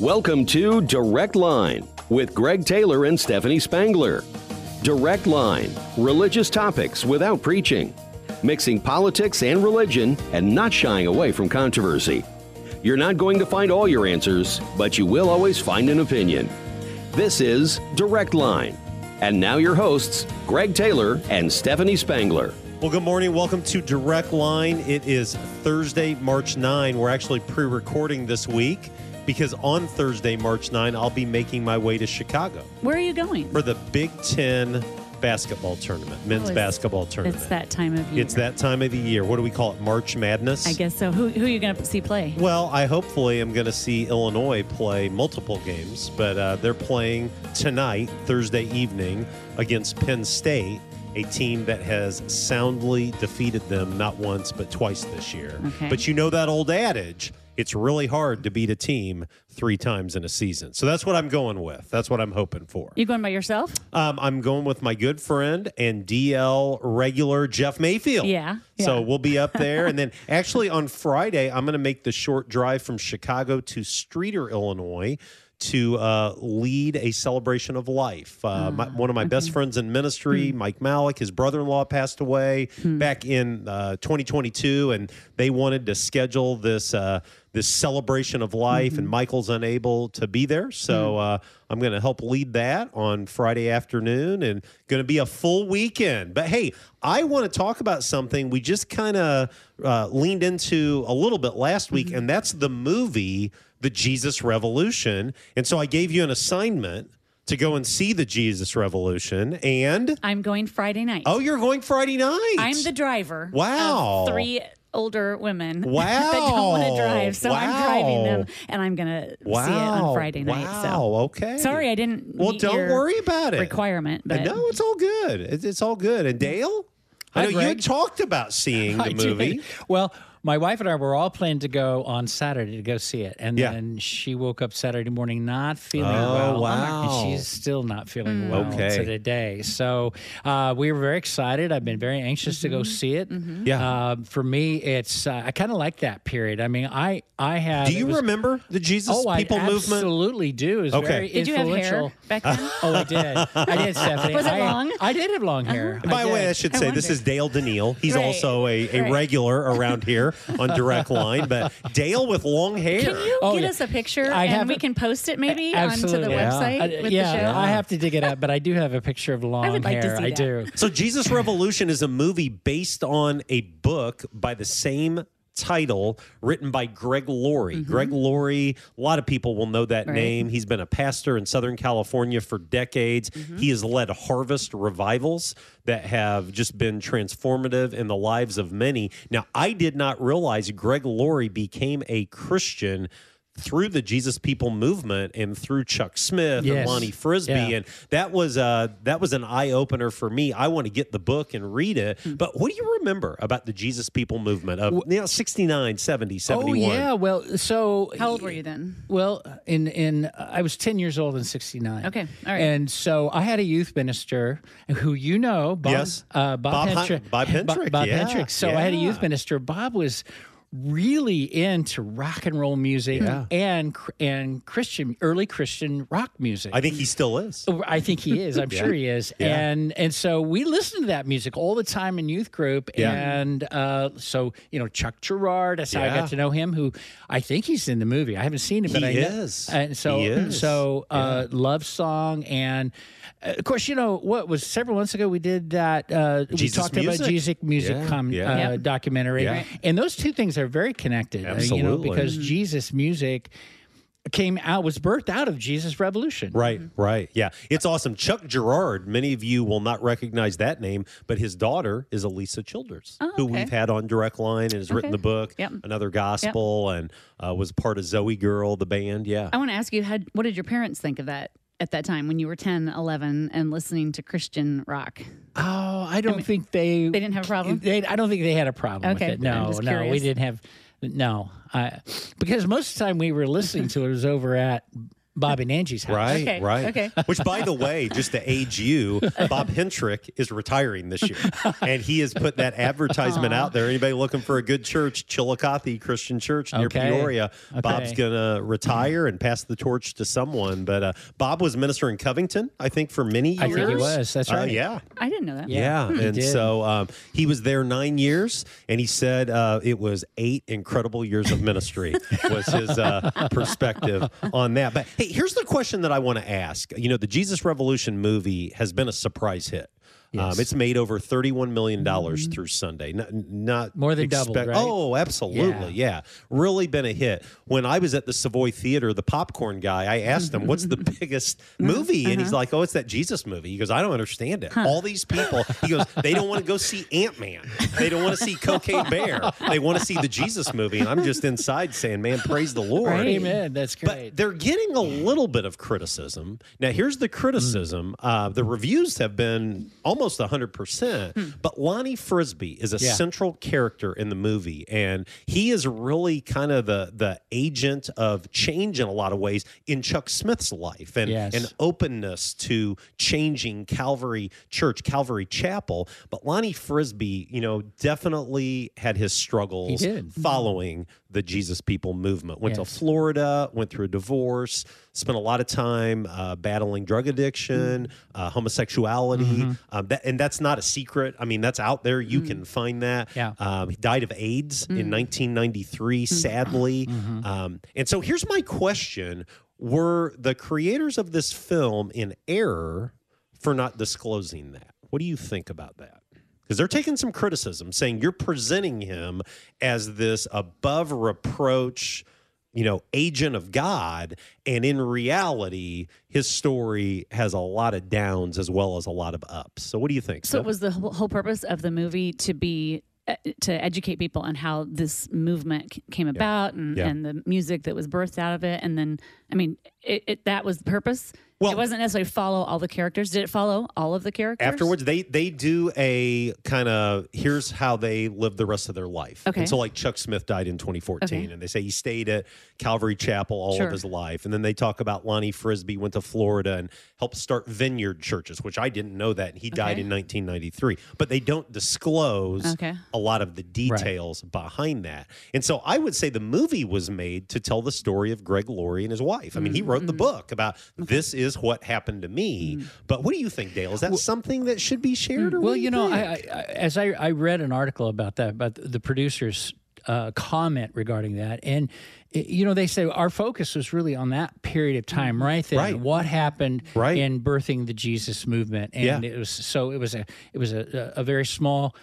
Welcome to Direct Line with Greg Taylor and Stephanie Spangler. Direct Line, religious topics without preaching, mixing politics and religion and not shying away from controversy. You're not going to find all your answers, but you will always find an opinion. This is Direct Line. And now your hosts, Greg Taylor and Stephanie Spangler. Well, good morning. Welcome to Direct Line. It is Thursday, March 9. We're actually pre recording this week because on Thursday, March 9, I'll be making my way to Chicago Where are you going? for the Big Ten basketball tournament, men's Oh, basketball tournament. It's that time of year. It's that time of the year. What do we call it? March Madness? I guess so. Who, who are you going to see play? Well, I hopefully am going to see Illinois play multiple games, but uh, they're playing tonight, Thursday evening, against Penn State, a team that has soundly defeated them not once but twice this year. Okay. But you know that old adage. It's really hard to beat a team three times in a season. So that's what I'm going with. That's what I'm hoping for. You going by yourself? Um, I'm going with my good friend and DL regular Jeff Mayfield. Yeah, So we'll be up there. and then actually on Friday, I'm going to make the short drive from Chicago to Streator, Illinois to uh, lead a celebration of life. Uh, my, one of my best friends in ministry, Mike Malik, his brother in law passed away back in uh, 2022, and they wanted to schedule this. This celebration of life, and Michael's unable to be there, so uh, I'm going to help lead that on Friday afternoon, and going to be a full weekend. But hey, I want to talk about something we just kind of uh, leaned into a little bit last week, and that's the movie, The Jesus Revolution. And so I gave you an assignment to go and see the Jesus Revolution, and I'm going Friday night. oh, you're going Friday night. I'm the driver. Wow. Of three older women Wow. that don't want to drive. So I'm driving them Wow. and I'm going to wow see it on Friday night. Wow. So Okay. sorry I didn't Well, meet don't your worry about it. requirement. But no, it's all good. It's, it's all good. And Dale, I Hi, know you had talked about seeing the I did. movie. Well, my wife and I were all planning to go on Saturday to go see it, and Yeah. then she woke up Saturday morning not feeling Oh, well. wow. And she's still not feeling well Okay. to today. So uh, we were very excited. I've been very anxious to go see it. Yeah. Um, for me, it's uh, I kind of like that period. I mean, I I had. Do you was- remember the Jesus Oh, People I movement? absolutely do. It's Okay. very did you have hair back then? Oh, I did. I did, Stephanie. Was it I, long? I did have long hair. By the way. I should I say this is Dale Daniil. He's Right. also a, a Right. regular around here on Direct Line, but Dale with long hair. Can you Oh, get yeah. us a picture I and have we it. can post it maybe Absolutely. onto the Yeah. website I- with uh, yeah, the show? I have to dig it up, but I do have a picture of long I would like to hair. see I that. do. So, Jesus Revolution is a movie based on a book by the same title written by Greg Laurie. Mm-hmm. Greg Laurie, a lot of people will know that Right. name. He's been a pastor in Southern California for decades. Mm-hmm. He has led harvest revivals that have just been transformative in the lives of many. Now, I did not realize Greg Laurie became a Christian through the Jesus People movement and through Chuck Smith and Yes. Lonnie Frisbee Yeah. and that was uh that was an eye opener for me. I want to get the book and read it. Hmm. But what do you remember about the Jesus People movement of you know 69, 70, 71? Oh yeah, well, so How old were you then? Well, in in I was ten years old in '69. Okay, all right. And so I had a youth minister who you know, Bob, Yes. uh, Bob Bob, Hun- Hentrick. Bob Hentrick, Bob, Bob yeah, Hentrick. So I had a youth minister. Bob was really into rock and roll music Yeah. and and Christian early Christian rock music. I think he still is. I think he is. I'm sure he is. Yeah. And and so we listened to that music all the time in youth group. Yeah. And uh, so you know Chuck Girard. That's how I got to know him. Who I think he's in the movie. I haven't seen it, but He I know. is. And so He is. so uh, love song and. Uh, Of course, you know what was several months ago. We did that. Uh, we talked Music. about Jesus music Yeah, com, yeah. Uh, Yep. documentary, Yeah. and those two things are very connected. uh, you know, Absolutely. because Jesus music came out was birthed out of Jesus Revolution. Right, right. Yeah. It's awesome. Chuck Girard, many of you will not recognize that name, but his daughter is Alisa Childers, Oh, who we've had on Direct Line and has written the book, Yep. Another Gospel, and uh, was part of ZOEgirl, the band. Yeah. I want to ask you, had, what did your parents think of that at that time when you were 10, 11 and listening to Christian rock? Oh, I don't think they They didn't have a problem? They, I don't think they had a problem Okay, with it. No, no, we didn't have. No, I, because most of the time we were listening to it was over at Bob and Angie's house. Right, Okay, right. okay. Which, by the way, just to age you, Bob Hentrick is retiring this year, and he has put that advertisement out there. Anybody looking for a good church, Chillicothe Christian Church near Okay. Peoria, Okay. Bob's gonna retire and pass the torch to someone. But uh, Bob was minister in Covington, I think, for many years. I think he was. That's Uh, right. yeah, I didn't know that. yeah, he and did. so um, he was there nine years, and he said uh, it was eight incredible years of ministry. was his uh, perspective on that. But hey, here's the question that I want to ask. You know, the Jesus Revolution movie has been a surprise hit. Um, it's made over thirty-one million dollars through Sunday. Not, not Mm-hmm. More than doubled, right? Oh, absolutely, yeah. Really been a hit. When I was at the Savoy Theater, the popcorn guy, I asked him, "What's the biggest movie?" And Uh-huh. he's like, "Oh, it's that Jesus movie." He goes, "I don't understand it. All these people." He goes, "They don't want to go see Ant Man. They don't want to see Cocaine Bear. They want to see the Jesus movie." And I'm just inside saying, "Man, praise the Lord." Right. Amen. That's great. But they're getting a little bit of criticism. Now, here's the criticism. Uh, the reviews have been almost 100%. Hmm. But Lonnie Frisbee is a Yeah. central character in the movie. And he is really kind of the, the agent of change in a lot of ways in Chuck Smith's life and, Yes. and openness to changing Calvary Church, Calvary Chapel. But Lonnie Frisbee, you know, definitely had his struggles following the Jesus People movement. Went Yes. to Florida, went through a divorce, spent a lot of time uh, battling drug addiction, uh, homosexuality, um, that, and that's not a secret. I mean, that's out there. You can find that. Yeah. Um, he died of AIDS in 1993, sadly. Um, and so here's my question: Were the creators of this film in error for not disclosing that? What do you think about that? Because they're taking some criticism, saying you're presenting him as this above reproach, you know, agent of God, and in reality, his story has a lot of downs as well as a lot of ups. So, what do you think? So Steph? was the whole, purpose of the movie to be uh, to educate people on how this movement came about and, Yeah. and the music that was birthed out of it, and then I mean, it, it that was the purpose. Well- it wasn't necessarily follow all the characters. Did it follow all of the characters Afterwards, they they do a kind of here's how they live the rest of their life. Okay. And so, like Chuck Smith died in 2014, Okay. and they say he stayed at Calvary Chapel all Sure. of his life. And then they talk about Lonnie Frisbee went to Florida and helped start vineyard churches, which I didn't know that. And he died in 1993. But they don't disclose Okay. a lot of the details behind that. And so I would say the movie was made to tell the story of Greg Laurie and his wife. I mean, he mm, wrote the mm. book about this is what happened to me. But what do you think, Dale? Is that something that should be shared? Well, do you know, I. I, as I, I read an article about that, about the producer's uh, comment regarding that, and eh, you know, they say our focus was really on that period of time, right there, Right. what happened Right. in birthing the Jesus movement, and Yeah. it was so it was a it was a, a very small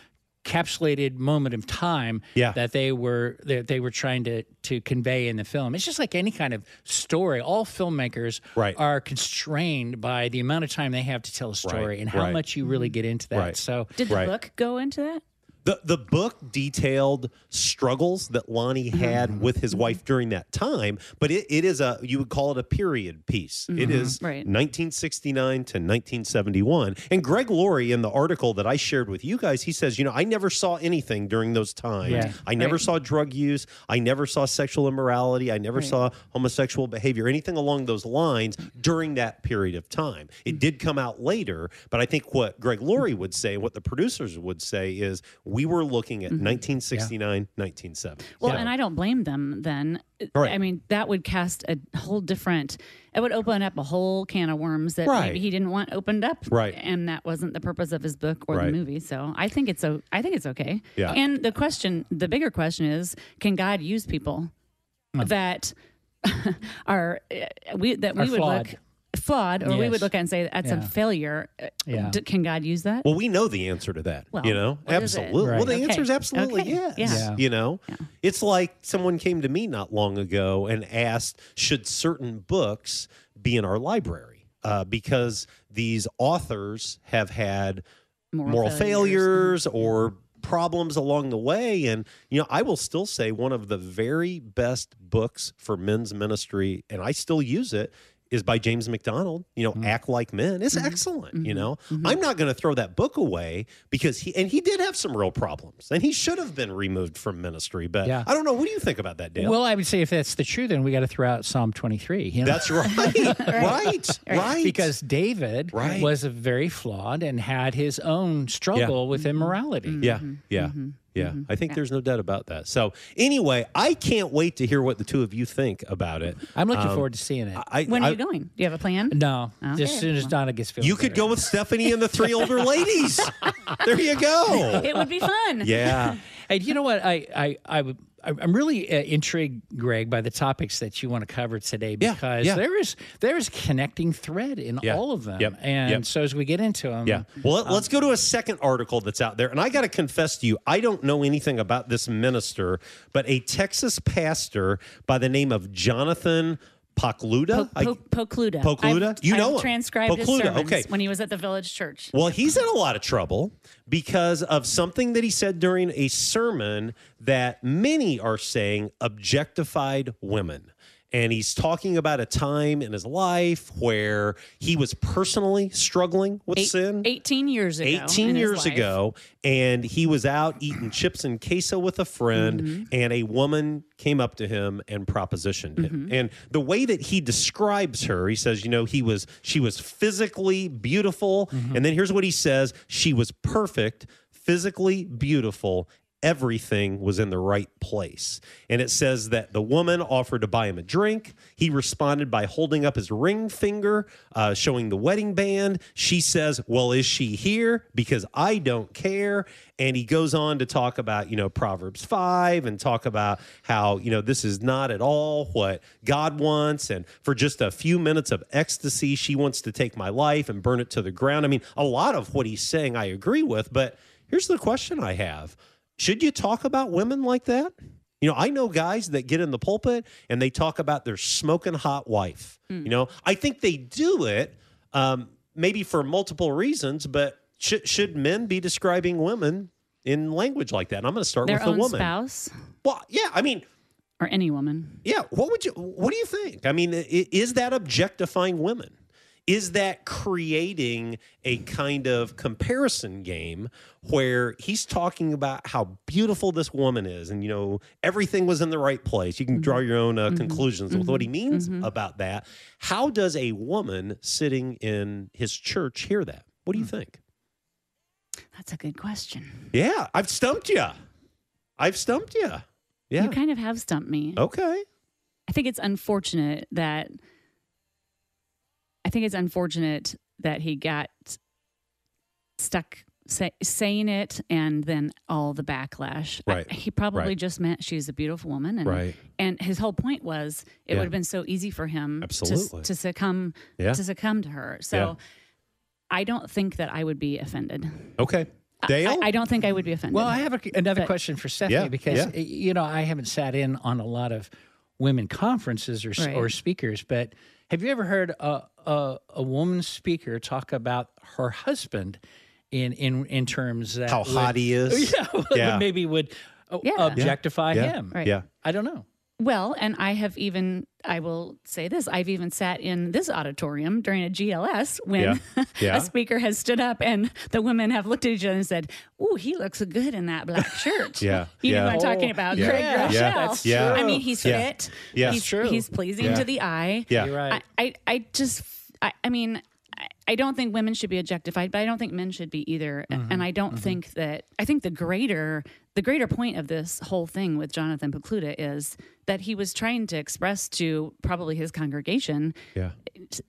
capsulated moment of time Yeah. that they were that they were trying to to convey in the film. It's just like any kind of story. All filmmakers Right. are constrained by the amount of time they have to tell a story Right, and how right. much you really mm-hmm. get into that. Right. So Did the Right. book go into that? The the book detailed struggles that Lonnie mm-hmm. had with his wife during that time, but it, it is a you would call it a period piece. It mm-hmm. is Right. 1969 to 1971. And Greg Laurie in the article that I shared with you guys, he says, you know, I never saw anything during those times. Yeah. I never Right. saw drug use. I never saw sexual immorality. I never Right. saw homosexual behavior, anything along those lines during that period of time. It mm. did come out later, but I think what Greg Laurie would say, what the producers would say is we were looking at 1969, 1970. Well, So- and I don't blame them then. Right. I mean, that would cast a whole different, it would open up a whole can of worms that Right. maybe he didn't want opened up. Right. And that wasn't the purpose of his book or Right. the movie. So I think it's, o- I think it's okay. Yeah. And the question, the bigger question is can God use people that are, uh, we, that we Are would flawed. look flawed or we would look at it and say that's a Yeah. failure. Uh, Yeah. d- can God use that? Well, we know the answer to that. Well, you know, what is it? absolutely. Well, the Right. answer is absolutely Okay. yes. Yeah. Yeah. You know, it's like someone came to me not long ago and asked, should certain books be in our library? Uh, because these authors have had moral, failures, or problems along the way. And, you know, I will still say one of the very best books for men's ministry, and I still use it, is by James MacDonald. You know, Mm-hmm. Act Like Men. It's mm-hmm. excellent. You mm-hmm. know, mm-hmm. I'm not going to throw that book away because he and he did have some real problems, and he should have been removed from ministry. But Yeah. I don't know. What do you think about that, Dale? Well, I would say if that's the truth, then we got to throw out Psalm 23. You know? That's right. right. Right. because David Right. was a very flawed and had his own struggle with immorality. Yeah, yeah, yeah. Mm-hmm. I think there's no doubt about that. So anyway, I can't wait to hear what the two of you think about it. I'm looking um, forward to seeing it. I, When are I- you going? Do you have a plan? no, just as soon as Donna gets feeling You could better. go with Stephanie and the three older ladies. there you go. It would be fun. Yeah. Hey, you know what? I I I would. I'm really uh, intrigued, Greg, by the topics that you want to cover today because yeah. there is there is a connecting thread in Yeah. all of them. Yep, And yep. so as we get into them, Yeah. Well, let, us go to a second article that's out there. And I got to confess to you, I don't know anything about this minister, but a Texas pastor by the name of Jonathan Pokluda. Po- Pokluda. Pokluda? I've, You know I've him. transcribed his sermons okay. when he was at the Village Church. Well, he's in a lot of trouble because of something that he said during a sermon that many are saying objectified women. And he's talking about a time in his life where he was personally struggling with Eight- sin. 18 years ago. 18 years ago and he was out eating chips and queso with a friend Mm-hmm. and a woman came up to him and propositioned him Mm-hmm. and the way that he describes her he says you know he was she was physically beautiful Mm-hmm. and then here's what he says she was perfect physically beautiful everything was in the right place. And it says that the woman offered to buy him a drink. He responded by holding up his ring finger, uh, showing the wedding band. She says, Well, is she here? Because I don't care. And he goes on to talk about, you know, Proverbs 5 and talk about how, you know, this is not at all what God wants. And for just a few minutes of ecstasy, she wants to take my life and burn it to the ground. I mean, a lot of what he's saying I agree with, but here's the question I have should you talk about women like that? You know, I know guys that get in the pulpit and they talk about their smoking hot wife. You know, I think they do it um, maybe for multiple reasons, but should should men be describing women in language like that? And I'm going to start Their with the woman. spouse Well, yeah, I mean, or any woman. yeah. What would you? What do you think? I mean, is that objectifying women? Is that creating a kind of comparison game where he's talking about how beautiful this woman is, and you know everything was in the right place? You can draw mm-hmm. your own uh, mm-hmm. conclusions with what he mm-hmm. means about that. How does a woman sitting in his church hear that? What do you hmm. think? That's a good question. Yeah, I've stumped you. I've stumped you. Yeah. You kind of have stumped me. Okay. I think it's unfortunate that I think it's unfortunate that he got stuck say, saying it and then all the backlash. I- Right. he probably Right. just meant she's a beautiful woman and Right. and his whole point was it Yeah. would have been so easy for him to, Absolutely. to succumb Yeah. to succumb to her. So Yeah. I don't think that I would be offended. Okay. Dale. I, I don't think I would be offended. Well, I have a, another But- question for Stephanie Yeah, because yeah. you know I haven't sat in on a lot of women conferences or s or speakers, but have you ever heard a, a a woman speaker talk about her husband in in in terms that How would- hot he is. Yeah, Yeah. maybe would uh, Yeah. objectify Yeah. him. Right. Yeah. I don't know. Well, and I have even, I will say this, I've even sat in this auditorium during a GLS when Yeah. Yeah. a speaker has stood up and the women have looked at each other and said, Ooh, he looks good in that black shirt. Yeah. You Yeah. know what I'm talking about, yeah. Craig Yeah. Groeschel. Yeah, that's Yeah. I mean, he's Yeah. fit. Yeah. He's, true. he's pleasing Yeah. to the eye. Yeah. You're right. I, I, I just, I, I mean, I- I don't think women should be objectified, but I don't think men should be either. Mm-hmm. And I don't think that I think the greater the greater point of this whole thing with Jonathan Pokluda is that he was trying to express to probably his congregation Yeah.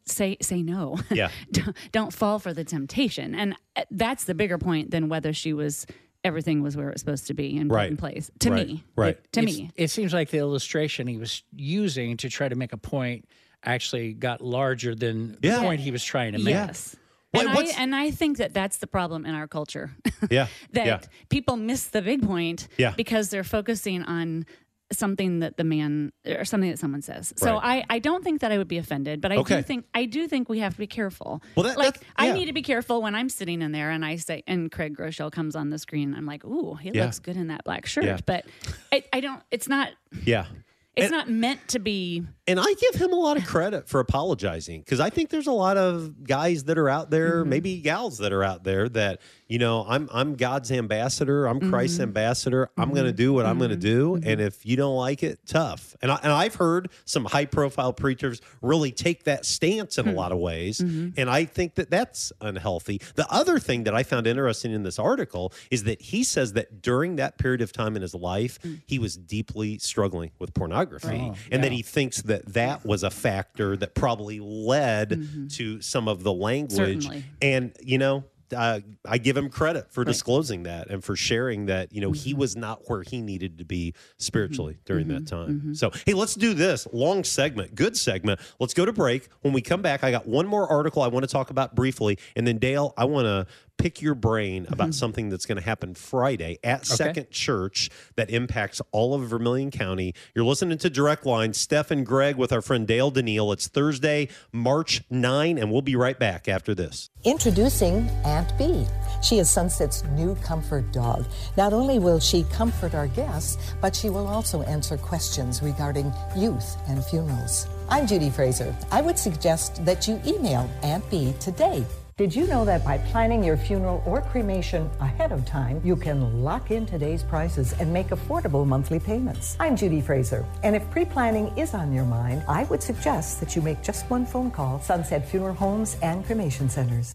say say no. Yeah. don't, don't fall for the temptation. And uh, that's the bigger point than whether she was everything was where it was supposed to be and put Right. in place. To Right. me. Right. To It's- me. it seems like the illustration he was using to try to make a point actually got larger than Yeah. the point he was trying to make. Yes. What- and, I, and I think that that's the problem in our culture. Yeah. that yeah. people miss the big point Yeah. because they're focusing on something that the man or something that someone says. So Right. I, I don't think that I would be offended, but I Okay. do think I do think we have to be careful. Well, that- like that's- I need to be careful when I'm sitting in there and I say and Craig Groeschel comes on the screen. I'm like, ooh, he Yeah. looks good in that black shirt. Yeah. But I, I don't. It's not. Yeah. It's And- not meant to be And I give him a lot of credit for apologizing because I think there's a lot of guys that are out there, Mm-hmm. maybe gals that are out there that, you know, I'm I'm God's ambassador, I'm Christ's Mm-hmm. ambassador. I'm going to do what I'm going to do, and if you don't like it, tough. And I, and I've heard some high profile preachers really take that stance Hmm. in a lot of ways, Mm-hmm. and I think that that's unhealthy. The other thing that I found interesting in this article is that he says that during that period of time in his life, Mm. he was deeply struggling with pornography, Right. and that he thinks that that was a factor that probably led mm-hmm. to some of the language. Certainly. And you know, uh, I give him credit for disclosing that and for sharing that. You know, he mm-hmm. was not where he needed to be spiritually mm-hmm. during that time. So, hey, let's do this long segment, good segment. Let's go to break. When we come back, I got one more article I want to talk about briefly, and then Dale, I want to pick your brain about mm-hmm. something that's going to happen Friday at Second Church that impacts all of Vermilion County. You're listening to Direct Line, Steph and Greg with our friend Dale Daniil. It's Thursday, March 9, and we'll be right back after this. Introducing Aunt B. She is Sunset's new comfort dog. Not only will she comfort our guests, but she will also answer questions regarding youth and funerals. I'm Judy Fraser. I would suggest that you email Aunt B today. Did you know that by planning your funeral or cremation ahead of time, you can lock in today's prices and make affordable monthly payments? I'm Judy Fraser, and if pre planning is on your mind, I would suggest that you make just one phone call Sunset Funeral Homes and Cremation Centers.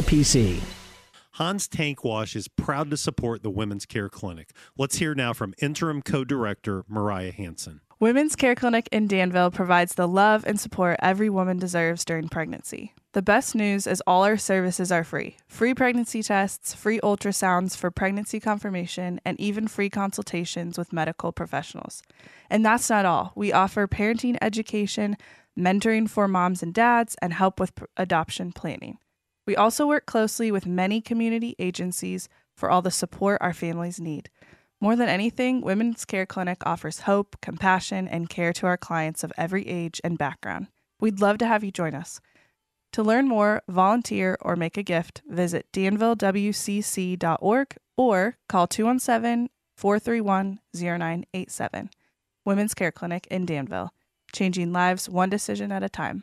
SIPC. Hans Tank Wash is proud to support the Women's Care Clinic. Let's hear now from interim co-director Mariah Hansen. Women's Care Clinic in Danville provides the love and support every woman deserves during pregnancy. The best news is all our services are free free pregnancy tests, free ultrasounds for pregnancy confirmation, and even free consultations with medical professionals. And that's not all. We offer parenting education, mentoring for moms and dads, and help with p- adoption planning. We also work closely with many community agencies for all the support our families need. More than anything, Women's Care Clinic offers hope, compassion, and care to our clients of every age and background. We'd love to have you join us. To learn more, volunteer, or make a gift, visit danvillewcc.org or call 217 431 0987. Women's Care Clinic in Danville, changing lives one decision at a time.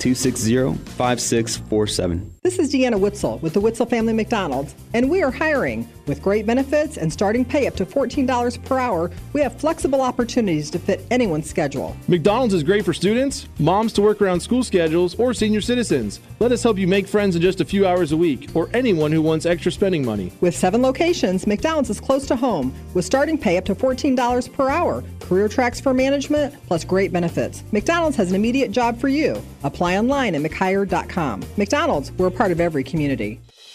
260 5647. This is Deanna Witzel with the Witzel Family McDonald's, and we are hiring. With great benefits and starting pay up to $14 per hour, we have flexible opportunities to fit anyone's schedule. McDonald's is great for students, moms to work around school schedules, or senior citizens. Let us help you make friends in just a few hours a week, or anyone who wants extra spending money. With seven locations, McDonald's is close to home, with starting pay up to $14 per hour, career tracks for management, plus great benefits. McDonald's has an immediate job for you. Apply online at mchire.com. McDonald's, we're a part of every community.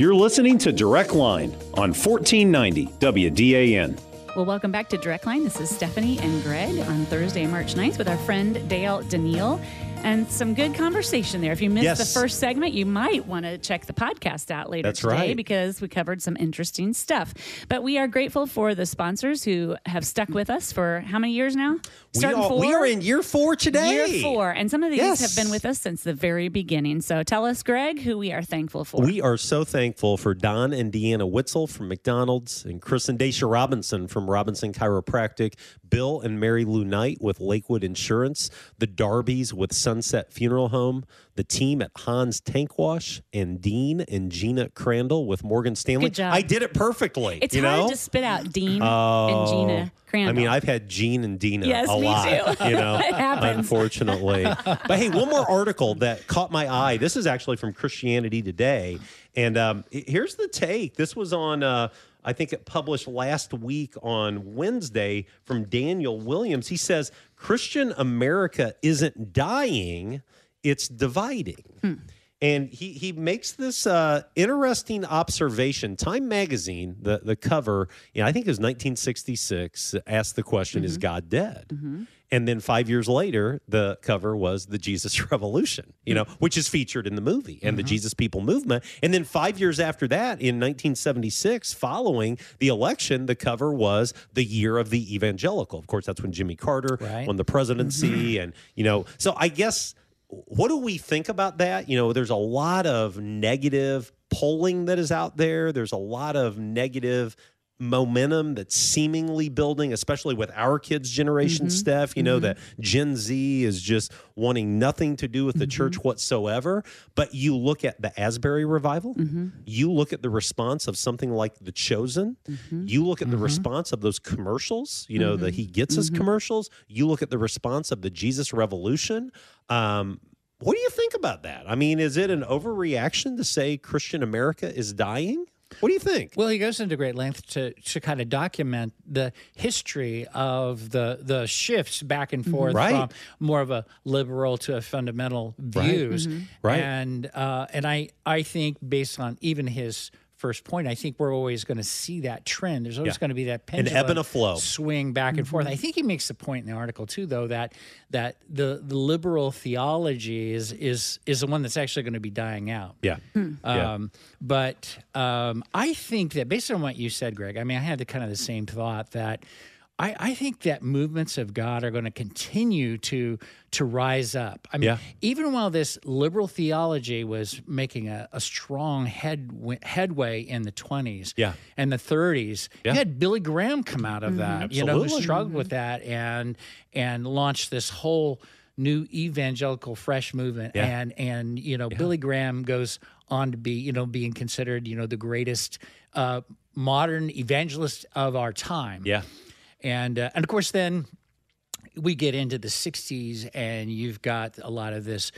You're listening to Direct Line on 1490 WDAN. Well, welcome back to Direct Line. This is Stephanie and Greg on Thursday, March 9th with our friend Dale Daniil. And some good conversation there. If you missed Yes. the first segment, you might want to check the podcast out later That's today right. because we covered some interesting stuff. But we are grateful for the sponsors who have stuck with us for how many years now? We Starting are, we are in year four today. Year four. And some of these Yes. have been with us since the very beginning. So tell us, Greg, who we are thankful for. We are so thankful for Don and Deanna Witzel from McDonald's and Chris and Dacia Robinson from Robinson Chiropractic, Bill and Mary Lou Knight with Lakewood Insurance, the Darbys with Sunset Funeral Home, the team at Hans Tank Wash, and Dean and Gina Crandall with Morgan Stanley. Good job. I did it perfectly. it's you hard know? to spit out Dean Oh, and Gina Crandall. I mean, I've had Gene and Dina Yes, a me lot, too. you know, unfortunately. but hey, one more article that caught my eye. This is actually from Christianity Today, and um, here's the take. This was on. Uh, I think it published last week on Wednesday from Daniel Williams. He says Christian America isn't dying; it's dividing. Hmm. And he, he makes this uh, interesting observation. Time magazine, the, the cover, you know, I think it was 1966, asked the question, Is mm-hmm. God dead? Mm-hmm. And then five years later, the cover was the Jesus Revolution, you know, which is featured in the movie and the mm-hmm. Jesus People movement. And then five years after that, in 1976, following the election, the cover was the year of the evangelical. Of course, that's when Jimmy Carter Right. won the presidency. Mm-hmm. And, you know, so I guess what do we think about that? You know, there's a lot of negative polling that is out there. There's a lot of negative momentum that's seemingly building, especially with our kids' generation mm-hmm. stuff. You know, mm-hmm. that Gen Z is just wanting nothing to do with the church mm-hmm. whatsoever. But you look at the Asbury revival, you look at the response of something like The Chosen, you look at the response of those commercials, you know, the He Gets Us commercials, you look at the response of the Jesus Revolution. Um, what do you think about that? I mean, is it an overreaction to say Christian America is dying? What do you think? Well, he goes into great length to, to kind of document the history of the the shifts back and forth Right. from more of a liberal to a fundamental views, Right. and uh, and I I think based on even his first point, I think we're always going to see that trend. There's always Yeah. going to be that pendulum An pendulum ebb and a flow. swing back and forth. I think he makes the point in the article too, though that that the the liberal theology is is is the one that's actually going to be dying out. Yeah. Yeah. Um, but um, I think that based on what you said, Greg, I mean, I had the kind of the same thought that I, I think that movements of God are going to continue to to rise up. I mean, Yeah. even while this liberal theology was making a, a strong head headway in the 20s Yeah. and the 30s, Yeah. you had Billy Graham come out of that, you know, who struggled with that and and launched this whole new evangelical fresh movement Yeah. and and you know Billy Graham goes on to be you know being considered you know the greatest uh, modern evangelist of our time yeah. And uh, and of course then we get into the 60s and you've got a lot of this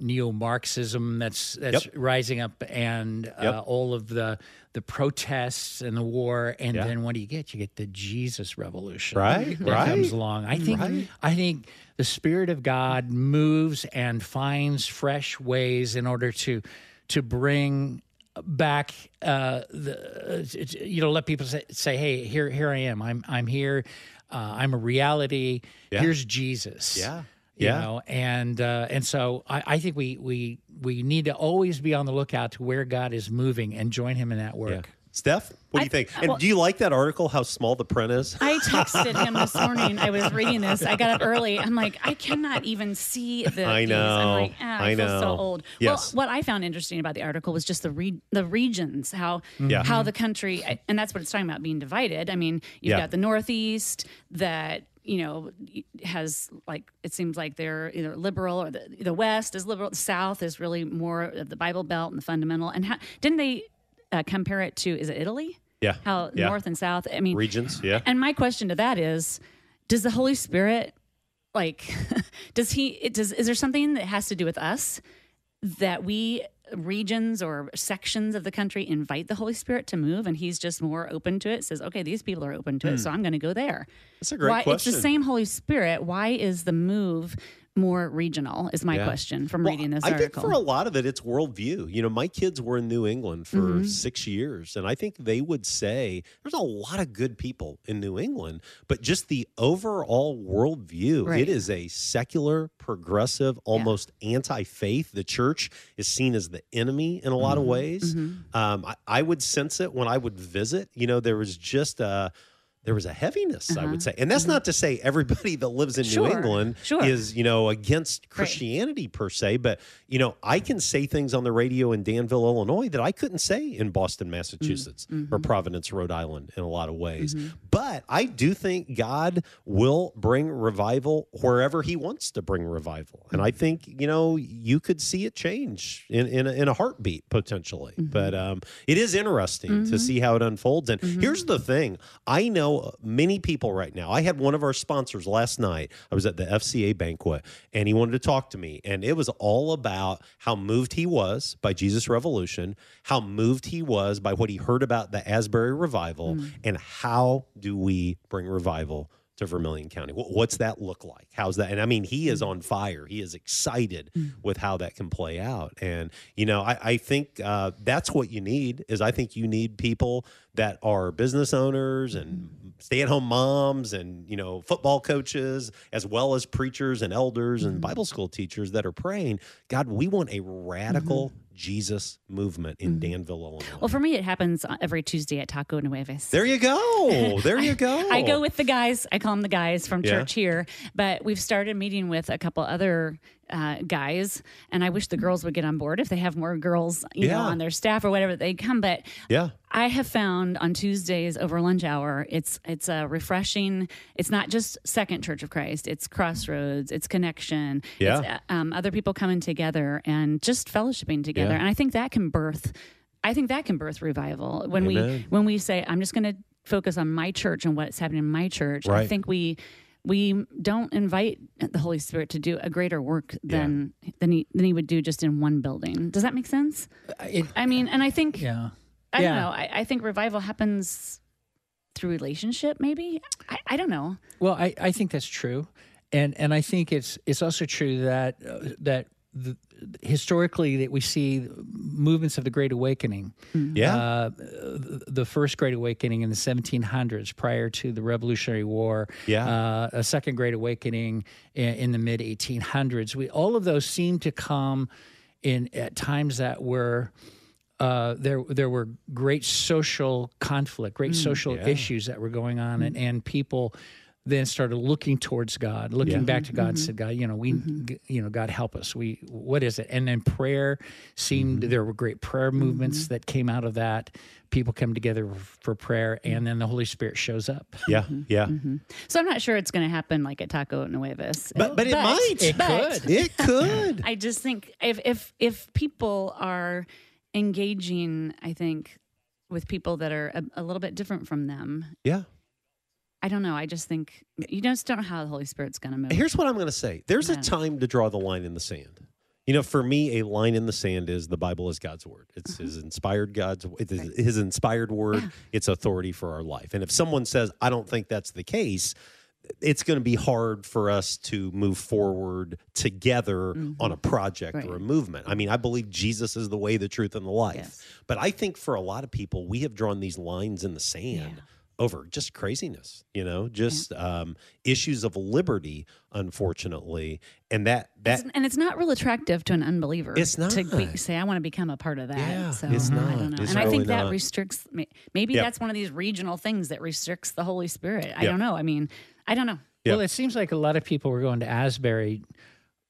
neo-marxism that's that's Yep. rising up and uh, Yep. all of the the protests and the war and Yeah. then what do you get you get the jesus revolution Right, that right. comes along i think Right. i think the spirit of god moves and finds fresh ways in order to to bring back uh the uh, you know let people say, say hey here here i am i'm i'm here uh, i'm a reality Yeah. here's jesus Yeah. you Yeah. know and uh and so I, I think we we we need to always be on the lookout to where god is moving and join him in that work Yeah. Steph, what do you think? And well- do you like that article, how small the print is? I texted him this morning. I was reading this. I got up early. I'm like, I cannot even see the. I these. know. I'm like, ah, I, I feel so old. Yes. Well, what I found interesting about the article was just the re- the regions, how Yeah. how the country, and that's what it's talking about being divided. I mean, you've Yeah. got the Northeast that you know has like it seems like they're either liberal or the the West is liberal. The South is really more of the Bible Belt and the fundamental. And how, didn't they uh, compare it to? Is it Italy? Yeah. How Yeah. North and South? I mean, Regions, yeah. and my question to that is, does the Holy Spirit like does he it does is there something that has to do with us that we regions or sections of the country invite the Holy Spirit to move and he's just more open to it says okay these people are open to it so I'm going to go there That's a Hmm. great why question. it's the same Holy Spirit why is the move more regional? Is my Yeah. question from Well, reading this article. I think for a lot of it, it's worldview. You know, my kids were in New England for Mhm. six years, and I think they would say there's a lot of good people in New England, but just the overall worldview, Right. it is a secular, progressive, almost anti-faith. The church is seen as the enemy in a lot of ways. Mm-hmm. Um, I, I would sense it when I would visit. You know, there was just a there was a heaviness, I Uh-huh. would say, and that's mm-hmm. not to say everybody that lives in Sure, New England sure. is you know against Christianity per se, but you know I can say things on the radio in Danville, Illinois that I couldn't say in Boston, Massachusetts, mm, or mm-hmm. Providence, Rhode Island, in a lot of ways. Mm-hmm. But I do think God will bring revival wherever He wants to bring revival, and I think you know you could see it change in in a, in a heartbeat potentially. But um, it is interesting to see how it unfolds. And here's the thing: I know many people right now. I had one of our sponsors last night. I was at the FCA banquet, and he wanted to talk to me, and it was all about how moved he was by Jesus Revolution, how moved he was by what he heard about the Asbury revival, mm. and how do we bring revival to Vermilion County. What's that look like? How's that? And I mean, he is mm. on fire. He is excited mm. with how that can play out. And you know, I, I think uh, that's what you need. Is I think you need people that are business owners and mm-hmm. stay-at-home moms and you know football coaches as well as preachers and elders and mm-hmm. Bible school teachers that are praying. God, we want a radical mm-hmm. Jesus movement in mm-hmm. Danville, Illinois. well, for me, it happens every Tuesday at Taco Nuevas. there you go. There you go. I go with the guys. I call them the guys from Yeah. church here. But we've started meeting with a couple other uh, guys, and I wish the girls would get on board if they have more girls, you know, on their staff or whatever. They come, but Yeah. I have found on Tuesdays over lunch hour, it's it's a refreshing. It's not just Second Church of Christ. It's Crossroads. It's Connection. Yeah. It's, uh, um, other people coming together and just fellowshipping together. Yeah. And I think that can birth. I think that can birth revival when we when we say I'm just going to focus on my church and what's happening in my church. I think we we don't invite the Holy Spirit to do a greater work than than he than he would do just in one building. Does that make sense? It, I mean, and I think yeah. I Yeah. don't know. I, I think revival happens through relationship, maybe. I, I don't know. Well, I, I think that's true, and and I think it's it's also true that uh, that the, historically that we see movements of the Great Awakening. Yeah. Uh, the, the first Great Awakening in the 1700s, prior to the Revolutionary War. Yeah. Uh, a second Great Awakening in, in the mid 1800s. We all of those seem to come in at times that were. Uh, there, there were great social conflict, great social yeah. issues that were going on, and, and people then started looking towards God, looking Yeah. back to God, and mm-hmm. said, "God, you know, we, mm-hmm. g- you know, God help us. We, what is it?" And then prayer seemed mm-hmm. there were great prayer movements that came out of that. People come together for prayer, and then the Holy Spirit shows up. Yeah. Yeah. So I'm not sure it's going to happen like at Taco Nuevas. But but it might. It but could. It could. I just think if if if people are engaging, I think with people that are a, a little bit different from them. yeah. I don't know. I just think you just don't know how the Holy Spirit's going to move. Here's what I'm going to say. There's Yeah. a time to draw the line in the sand. You know, for me, a line in the sand is the Bible is God's word. It's Uh-huh. His inspired God's. It is His inspired word. It's authority for our life. And if someone says, "I don't think that's the case," it's going to be hard for us to move forward together on a project or Mm-hmm. A movement. I mean, I believe Jesus is the way, the truth, and the life. Yes. But I think for a lot of people, we have drawn these lines in the sand. Yeah. Over just craziness, you know, just um, issues of liberty, unfortunately, and that that It's- and it's not real attractive to an unbeliever. It's not to be, say I want to become a part of that. Yeah, so it's I don't know. It's and I really think that not. restricts. may- Maybe Yep. that's one of these regional things that restricts the Holy Spirit. I Yep. don't know. I mean, I don't know. Yeah. Well, it seems like a lot of people were going to Asbury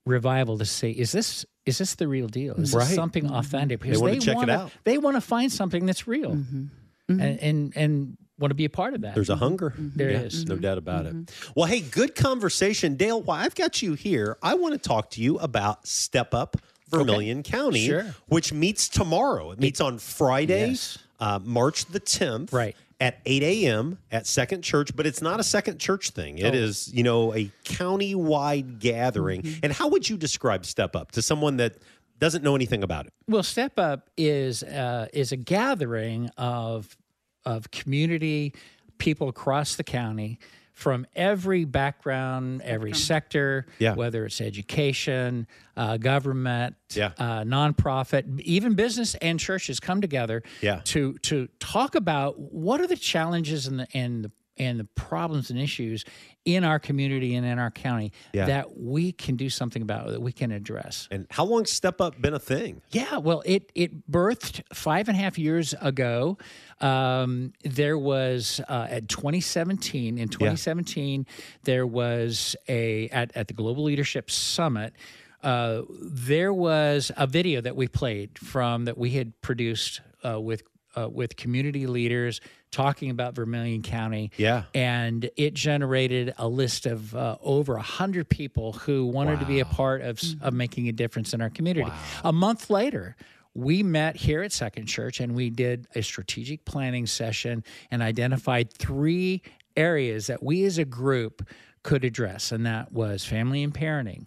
revival to say, "Is this is this the real deal? Is Right. this something authentic?" Because they wanna check it wanna- out. They want to find something that's real, Mm-hmm. and and and want to be a part of that. There's a hunger. There There is. is, no doubt about Mm-hmm. it. Well, hey, good conversation, Dale. While I've got you here, I want to talk to you about Step Up Vermilion County, Sure. which meets tomorrow. It meets on Friday, Yes. uh, March the 10th, Right. at 8 a.m. at Second Church. But it's not a Second Church thing. It Oh. is, you know, a county-wide gathering. Mm-hmm. And how would you describe Step Up to someone that doesn't know anything about it? Well, Step Up is uh, is a gathering of of community people across the county from every background, every sector, Yeah. whether it's education, uh, government, Yeah. uh, nonprofit, even business and churches come together Yeah. to to talk about what are the challenges and the and the and the problems and issues in our community and in our county Yeah. that we can do something about that we can address. And how long Step Up been a thing? Yeah, well, it it birthed five and a half years ago. Um, there was uh, at 2017. In 2017, there was a at, at the Global Leadership Summit. Uh, there was a video that we played from that we had produced uh, with uh, with community leaders talking about Vermilion County. Yeah. and it generated a list of uh, over a hundred people who wanted to be a part of of making a difference in our community. A month later. We met here at Second Church and we did a strategic planning session and identified three areas that we as a group could address. And that was family and parenting,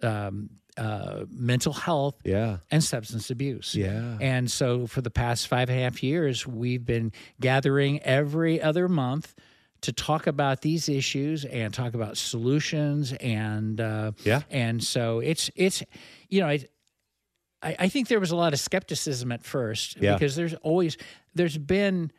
um, uh, mental health, Yeah. and substance abuse. Yeah. And so for the past five and a half years, we've been gathering every other month to talk about these issues and talk about solutions and uh, Yeah. and so it's it's you know it, I, I think there was a lot of skepticism at first Yeah. because there's always there's been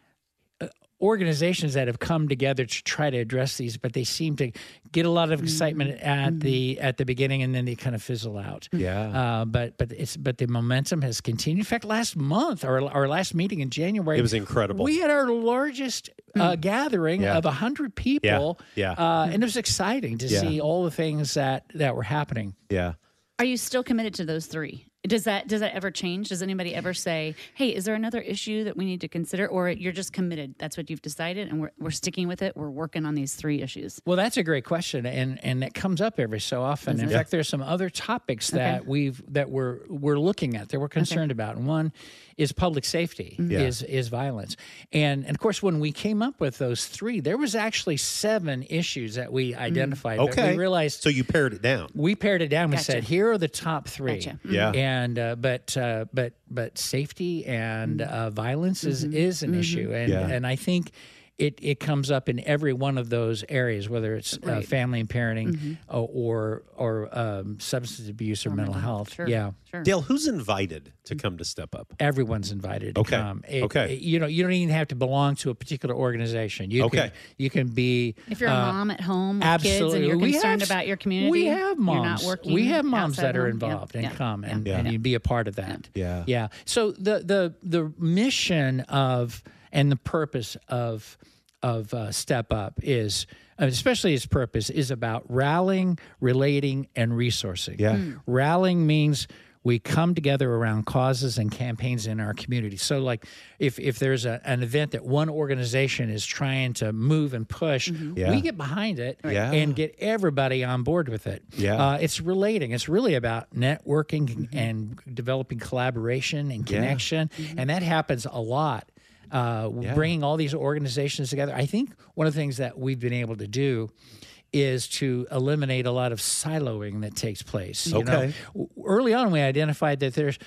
organizations that have come together to try to address these, but they seem to get a lot of excitement at the at the beginning and then they kind of fizzle out. Yeah. Uh, but but it's but the momentum has continued. In fact, last month our our last meeting in January, It was incredible. We had our largest uh, gathering Yeah. of a hundred people. Yeah. Uh, and it was exciting to Yeah. see all the things that that were happening. Yeah. Are you still committed to those three? Does that does that ever change? Does anybody ever say, "Hey, is there another issue that we need to consider?" Or you're just committed? That's what you've decided, and we're we're sticking with it. We're working on these three issues. Well, that's a great question, and and it comes up every so often. In it? fact, there's some other topics that we've that we're we're looking at that we're concerned about. And one is public safety, Yeah. is is violence, and and of course, when we came up with those three, there was actually seven issues that we identified. but Okay. we realized So you pared it down. we pared it down. We said, here are the top three. Gotcha. Yeah. And uh, but uh, but but safety and uh, violence is is an issue, and Yeah. and I think. It, it comes up in every one of those areas, whether it's uh, family and parenting uh, or or um, substance abuse or mental health. Sure. Yeah, Sure. Dale, who's invited to come to Step Up? everyone's invited to Okay. come. It- Okay. it- you know, you don't even have to belong to a particular organization. You Okay. can you can be If you're a uh, mom at home with Absolutely. kids and you're We concerned have- about your community, We have You're moms. not working. we have moms that are home. Yeah. involved and Yeah. come and, Yeah. and you be a part of that. Yeah. Yeah. So the the the mission of and the purpose of of uh, Step Up is, uh, especially its purpose, is about rallying, relating, and resourcing. Yeah. Rallying means we come together around causes and campaigns in our community. So, like, if if there's a, an event that one organization is trying to move and push, Yeah. we get behind it Yeah. and get everybody on board with it. Yeah. Uh, it's relating. It's really about networking and developing collaboration and Yeah. connection, and that happens a lot. Uh, Yeah. Bringing all these organizations together. I think one of the things that we've been able to do is to eliminate a lot of siloing that takes place. You know, Okay. early on, we identified that there's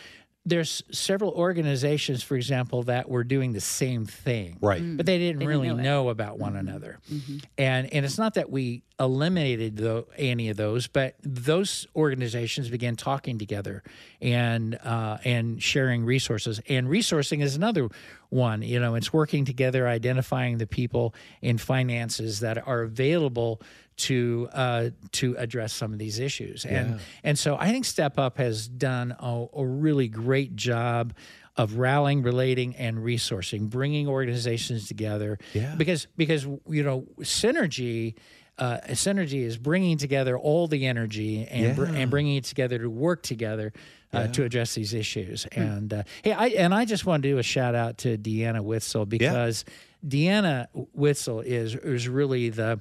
there's several organizations, for example, that were doing the same thing, Right. Mm. But they didn't They didn't really know know, about one mm-hmm. another, mm-hmm. and and it's not that we eliminated the, any of those, but those organizations began talking together and uh, and sharing resources. And resourcing is another one. You know, it's working together, identifying the people in finances that are available to uh, to address some of these issues. And and so I think Step Up has done a, a really great job of rallying, relating, and resourcing, bringing organizations together. Yeah. Because because you know synergy. Uh, synergy is bringing together all the energy and br- and bringing it together to work together uh, to address these issues. And uh, hey, I and I just want to do a shout out to Deanna Witzel because Deanna Witzel is is really the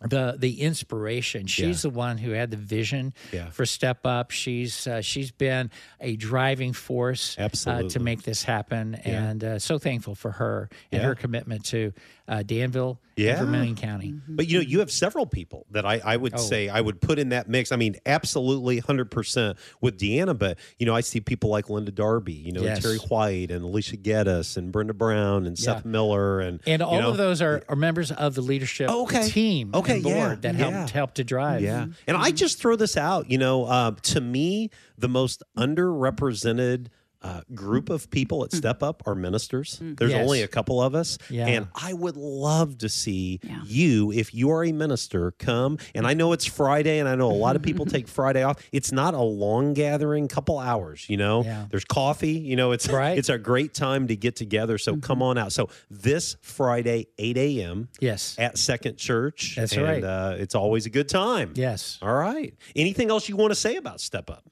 the the inspiration. She's the one who had the vision Yeah. for Step Up. She's uh, she's been a driving force uh, to make this happen, and uh, so thankful for her and Yeah. her commitment to uh, Danville Yeah. and Vermilion County. But you know, you have several people that I, I would Oh. say I would put in that mix. I mean, absolutely 100% with Deanna, but, you know, I see people like Linda Darby, you know, and Yes. Terry White and Alicia Geddes and Brenda Brown and Seth Miller. And, And all know, of those are, are members of the leadership okay. team Okay, and board yeah, that yeah. helped helped to drive. Yeah. And I just throw this out, you know, uh, to me, the most underrepresented uh, group of people at Step Up are ministers. There's Yes. only a couple of us. Yeah. And I would love to see Yeah. you, if you are a minister, come. And I know it's Friday, and I know a lot of people take Friday off. It's not a long gathering, couple hours, you know. Yeah. There's coffee, you know, it's Right. it's a great time to get together. So come on out. So this Friday, 8 a.m. Yes. at Second Church. That's and, right. Uh, it's always a good time. Yes. All right. Anything else you want to say about Step Up?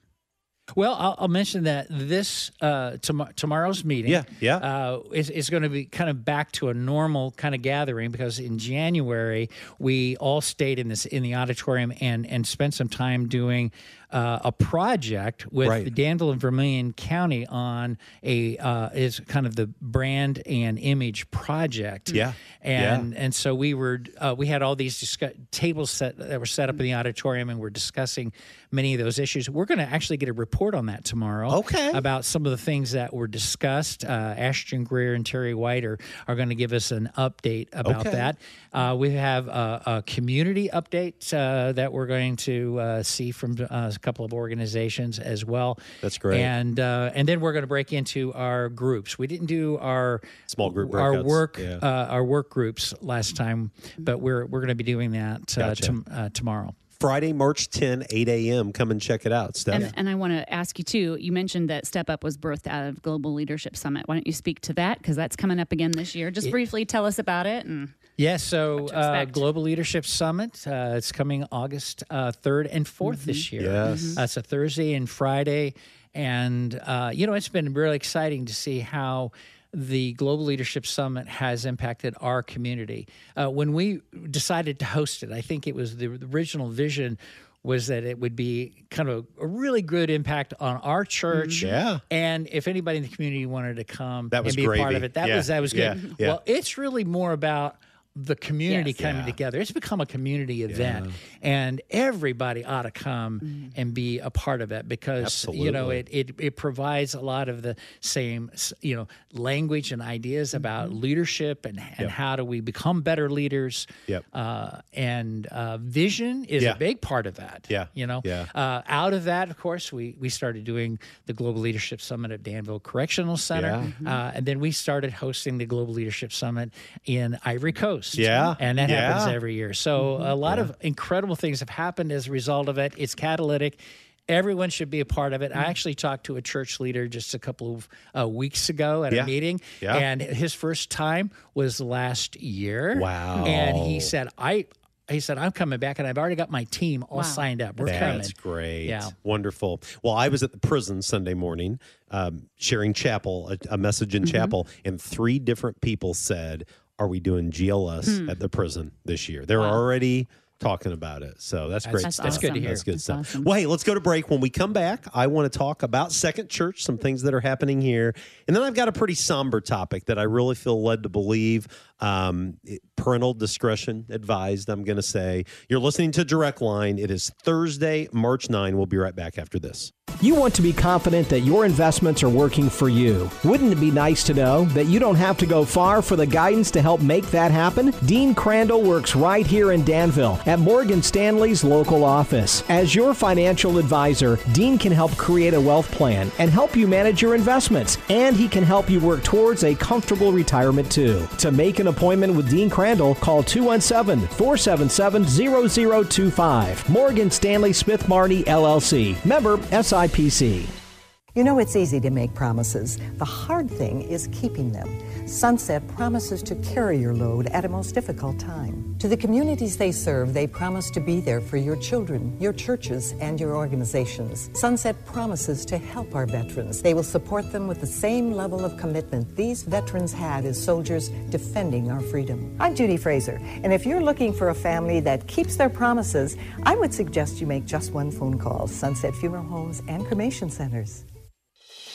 Well, I'll, I'll mention that this uh, tom- tomorrow's meeting, Yeah, yeah. uh, is, is going to be kind of back to a normal kind of gathering because in January we all stayed in this in the auditorium and and spent some time doing uh, a project with Right. Danville and Vermilion County on a uh, is kind of the brand and image project. Yeah, and and so we were uh, we had all these discuss- tables set that were set up in the auditorium and we're discussing many of those issues. We're going to actually get a report on that tomorrow. Okay. about some of the things that were discussed. Uh, Ashton Greer and Terry White are are going to give us an update about Okay. that. Uh, we have a, a community update uh, that we're going to uh, see from uh, a couple of organizations as well. That's great. And uh, and then we're going to break into our groups. We didn't do our Small group our work Yeah. uh, our work groups last time, but we're we're going to be doing that uh, Gotcha. uh, tomorrow. Friday, March 10, 8 a.m. Come and check it out, Steph. And, and I want to ask you too. You mentioned that Step Up was birthed out of Global Leadership Summit. Why don't you speak to that? Because that's coming up again this year. Just briefly tell us about it. And Yeah, so uh. Global Leadership Summit. Uh, it's coming August uh, 3rd and 4th this year. Yes. Uh, it's a Thursday and Friday. And, uh, you know, it's been really exciting to see how the Global Leadership Summit has impacted our community. Uh, when we decided to host it, I think it was the, the original vision was that it would be kind of a really good impact on our church. Yeah. And if anybody in the community wanted to come That was and be a part of it, that Yeah. was that was good. Yeah. Yeah. Well, it's really more about the community Yes. coming Yeah. together. It's become a community event, and everybody ought to come and be a part of it because you know it, it it provides a lot of the same you know language and ideas about leadership and and Yep. how do we become better leaders. Yep. Uh, and uh, vision is Yeah. a big part of that. Yeah. You know. Yeah. Uh, out of that, of course, we we started doing the Global Leadership Summit at Danville Correctional Center, uh, and then we started hosting the Global Leadership Summit in Ivory Coast. Yeah. and that happens every year. So a lot of incredible things have happened as a result of it. It's catalytic. Everyone should be a part of it. I actually talked to a church leader just a couple of uh, weeks ago at Yeah. a meeting, Yeah. and his first time was last year. Wow. And he said, "I." He said, "I'm coming back, and I've already got my team all Wow. signed up. We're That's coming." great. Yeah. Wonderful. Well, I was at the prison Sunday morning um, sharing chapel, a, a message Mm-hmm. in chapel, and three different people said, Are we doing GLS Hmm. at the prison this year? They're already talking about it. So that's great That's stuff. That's good to hear. That's good That's stuff. awesome. Well, hey, let's go to break. When we come back, I want to talk about Second Church, some things that are happening here. And then I've got a pretty somber topic that I really feel led to believe. Um, parental discretion advised, I'm going to say. You're listening to Direct Line. It is Thursday, March 9. We'll be right back after this. You want to be confident that your investments are working for you. Wouldn't it be nice to know that you don't have to go far for the guidance to help make that happen? Dean Crandall works right here in Danville at Morgan Stanley's local office. As your financial advisor, Dean can help create a wealth plan and help you manage your investments. And he can help you work towards a comfortable retirement too. To make an appointment with Dean Crandall, call 217 477 0025. Morgan Stanley Smith Barney LLC. Member SIPC. You know, it's easy to make promises. The hard thing is keeping them. Sunset promises to carry your load at a most difficult time. To the communities they serve, they promise to be there for your children, your churches, and your organizations. Sunset promises to help our veterans. They will support them with the same level of commitment these veterans had as soldiers defending our freedom. I'm Judy Fraser, and if you're looking for a family that keeps their promises, I would suggest you make just one phone call Sunset Funeral Homes and Cremation Centers.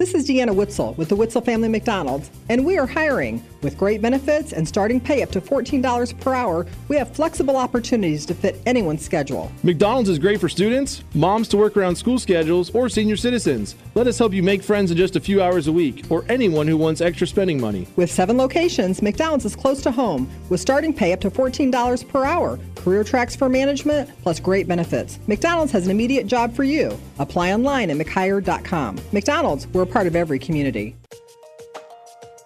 This is Deanna Witzel with the Witzel Family McDonald's, and we are hiring. With great benefits and starting pay up to $14 per hour, we have flexible opportunities to fit anyone's schedule. McDonald's is great for students, moms to work around school schedules, or senior citizens. Let us help you make friends in just a few hours a week, or anyone who wants extra spending money. With seven locations, McDonald's is close to home, with starting pay up to $14 per hour, career tracks for management, plus great benefits. McDonald's has an immediate job for you. Apply online at mchire.com. McDonald's, we're part of every community.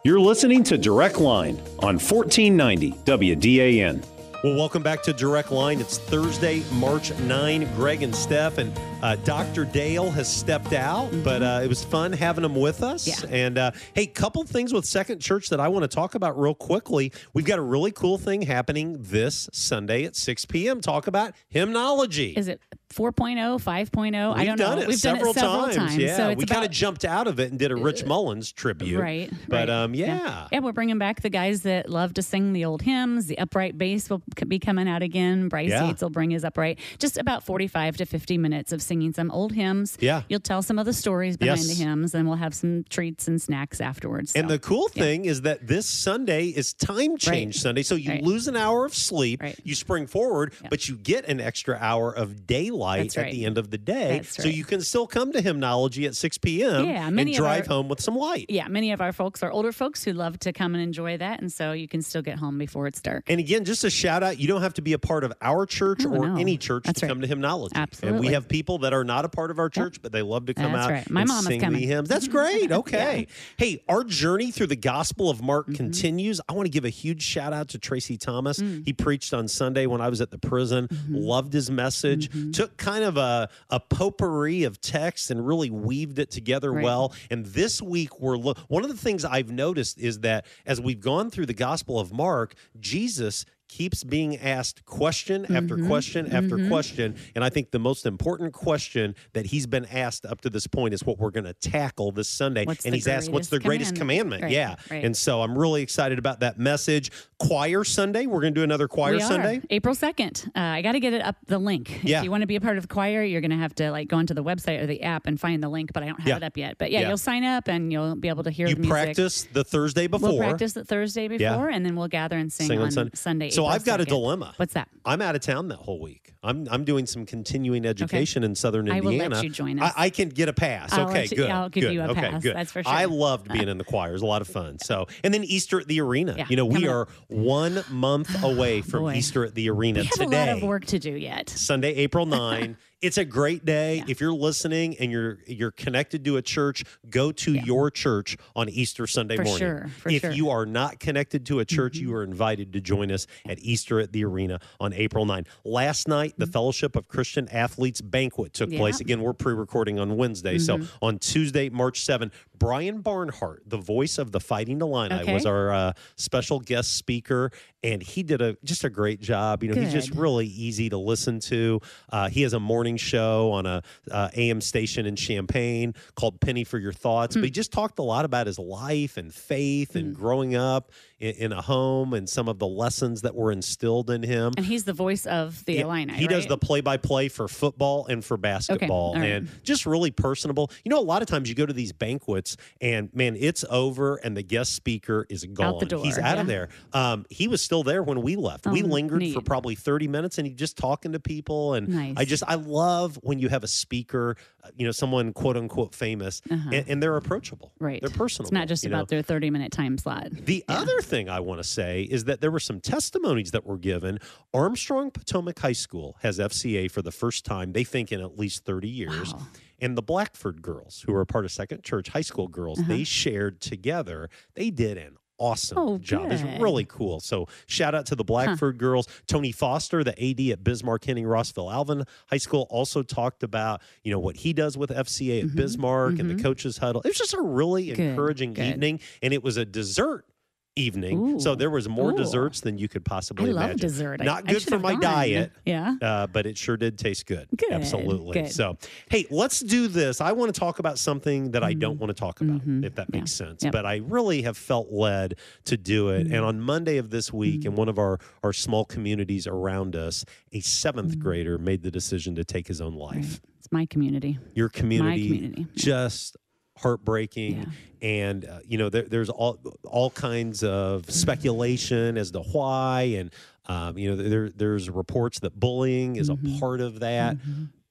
You're listening to Direct Line on 1490 WDAN. Well, welcome back to Direct Line. It's Thursday, March 9. Greg and Steph and uh, Dr. Dale has stepped out, but uh, it was fun having them with us. Yeah. And uh, hey, couple things with Second Church that I want to talk about real quickly. We've got a really cool thing happening this Sunday at 6 p.m. Talk about hymnology. Is it 4.0, 5.0? I We've don't done know. it We've several done it several times. times. Yeah, so it's we kind of about, jumped out of it and did a Rich Mullins tribute. Right. But right. um, yeah. Yeah, we're bringing back the guys that love to sing the old hymns. The upright bass will be coming out again. Bryce Yeah. Yates will bring his upright. Just about 45 to 50 minutes of singing some old hymns. Yeah. You'll tell some of the stories behind Yes. the hymns, and we'll have some treats and snacks afterwards. And the cool yeah. thing is that this Sunday is time change Sunday. So you Right. lose an hour of sleep, Right. you spring forward, Yeah. but you get an extra hour of daylight That's at the end of the day. That's So right. you can still come to hymnology at 6 p.m. Yeah, and drive our- home with some light. Yeah, many of our folks are older folks who love to come and enjoy that, and so you can still get home before it's dark. And again, just a shout out, you don't have to be a part of our church Oh, or no. any church That's to right. come to hymnology. And Absolutely. we have people that are not a part of our church, but they love to come That's out right. My and mom sing the hymns. That's great. Okay. Hey, our journey through the Gospel of Mark Mm-hmm. continues. I want to give a huge shout out to Tracy Thomas. Mm. He preached on Sunday when I was at the prison. Mm-hmm. Loved his message. Took kind of a, a potpourri of text and really weaved it together Right. well. And this week we're lo- one of the things I've noticed is that as we've gone through the Gospel of Mark, Jesus keeps being asked question after Mm-hmm. question after question. And I think the most important question that he's been asked up to this point is what we're going to tackle this Sunday. What's and he's asked, What's the greatest commandment? commandment? Yeah. Right, right. And so I'm really excited about that message. Choir Sunday. We're going to do another choir. Sunday. April 2nd. Uh, I got to get it up the link. Yeah. If you want to be a part of the choir, you're going to have to like go onto the website or the app and find the link, but I don't have Yeah. it up yet. But yeah, Yeah. you'll sign up and you'll be able to hear You the music. practice the Thursday before. We'll practice the Thursday before, and then we'll gather and sing, Sing on on, Sunday. Sunday. So I've got a dilemma. What's that? I'm out of town that whole week. I'm I'm doing some continuing education in Southern Indiana. I will let you join us. I, I can get a pass. I'll okay, you- good. I'll give good. you a okay, pass, Good. that's for sure. I loved being uh, in the choir. It was a lot of fun. So, and then Easter at the arena. Yeah, you know, we are one month away oh, from Easter at the arena We have today. a lot of work to do yet. Sunday, April 9. it's a great day. If you're listening and you're you're connected to a church, go to your church on Easter Sunday For morning. sure, for if sure. Mm-hmm. you are not connected to a church, you are invited to join us at Easter at the Arena on April 9. Last night, the Fellowship of Christian Athletes banquet took Mm-hmm. Yeah. place. Again, we're pre-recording on Wednesday. So Mhm. on Tuesday, March 7, Brian Barnhart, the voice of the Fighting Illini, Okay. was our uh, special guest speaker, and he did a just a great job. You know, he's just really easy to listen to. Uh, he has a morning show on a uh, AM station in Champaign called Penny for Your Thoughts, Hmm. but he just talked a lot about his life and faith and growing up in, in a home and some of the lessons that were instilled in him. And he's the voice of the Yeah, Illini. He does the play-by-play for football and for basketball, all right. and just really personable. You know, a lot of times you go to these banquets, and man, it's over, and the guest speaker is gone. the door, He's out of there. Um, he was still there when we left. we Oh, lingered for probably thirty minutes, and he just talking to people. And Nice. I just I love when you have a speaker, you know, someone quote unquote famous, and, and they're approachable. Uh-huh. Right. They're personal. It's not just you know? about their 30 minute time slot. The other thing I want to say is that there were some testimonies that were given. Armstrong Potomac High School has FCA for the first time, they think, in at least 30 years. Wow. And the Blackford girls, who are part of Second Church High School girls, Uh-huh. they shared together. They did an awesome Oh, job. It's really cool. So shout out to the Blackford girls. Tony Foster, the AD at Bismarck Henning Rossville Alvin High School, also talked about you know what he does with FCA at Bismarck and the coaches huddle. It was just a really Mm-hmm. Good, encouraging good. evening, and it was a dessert evening. So there was more Ooh. desserts than you could possibly I love imagine. dessert. Not I good should for my gone. diet. Yeah. Uh, but it sure did taste good. Good, Absolutely. good. So, hey, let's do this. I want to talk about something that I don't want to talk about, if that makes sense. Mm-hmm. Yep. Mm-hmm. But I really have felt led to do it. And on Monday of this week, in one of our, our small communities around us, a 7th Mm-hmm. grader made the decision to take his own life. It's my community. Your community, my community. just heartbreaking Yeah. and uh, you know there, there's all all kinds of speculation as to why and um, you know there there's reports that bullying is Mm-hmm. a part of that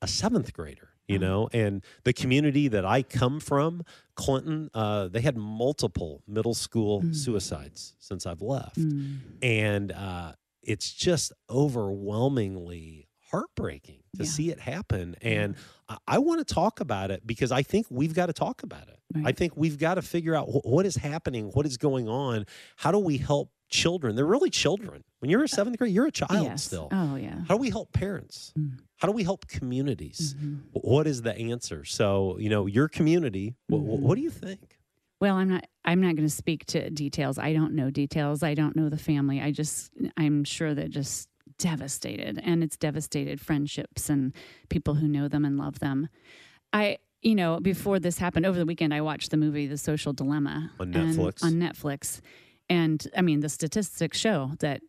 a seventh grader you know and the community that i come from clinton uh, they had multiple middle school Mm. suicides since i've left Mm. and uh, it's just overwhelmingly heartbreaking to Yeah. see it happen and I, I want to talk about it because i think we've got to talk about it i think we've got to figure out wh- what is happening what is going on how do we help children they're really children when you're a seventh grade you're a child yes. still Oh, yeah. how do we help parents Mm. how do we help communities Mhm. What is the answer so you know your community wh- wh- what do you think Well, I'm not. I'm not going to speak to details. I don't know details. I don't know the family. I just. I'm sure they're just devastated, and it's devastated friendships and people who know them and love them. I. You know, before this happened over the weekend, I watched the movie The Social Dilemma On Netflix? on Netflix, and I mean, the statistics show that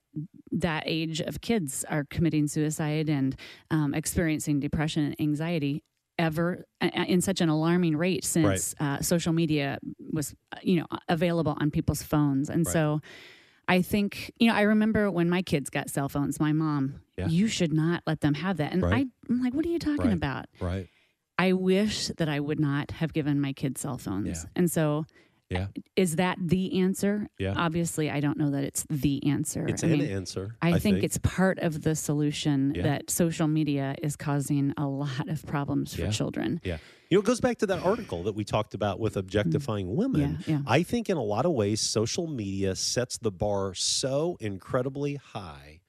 that age of kids are committing suicide and um, experiencing depression and anxiety ever in such an alarming rate since uh, social media was uh, you know available on people's phones and Right. so i think you know i remember when my kids got cell phones my mom Yeah. you should not let them have that and Right. I, i'm like what are you talking Right. about right i wish that i would not have given my kids cell phones Yeah. and so Yeah. is that the answer Yeah. obviously i don't know that it's the answer it's I an mean, answer I, think, it's part of the solution Yeah. that social media is causing a lot of problems for Yeah. children. Yeah. You know, it goes back to that article that we talked about with objectifying women. Mm. Yeah, yeah. I think in a lot of ways, social media sets the bar so incredibly high,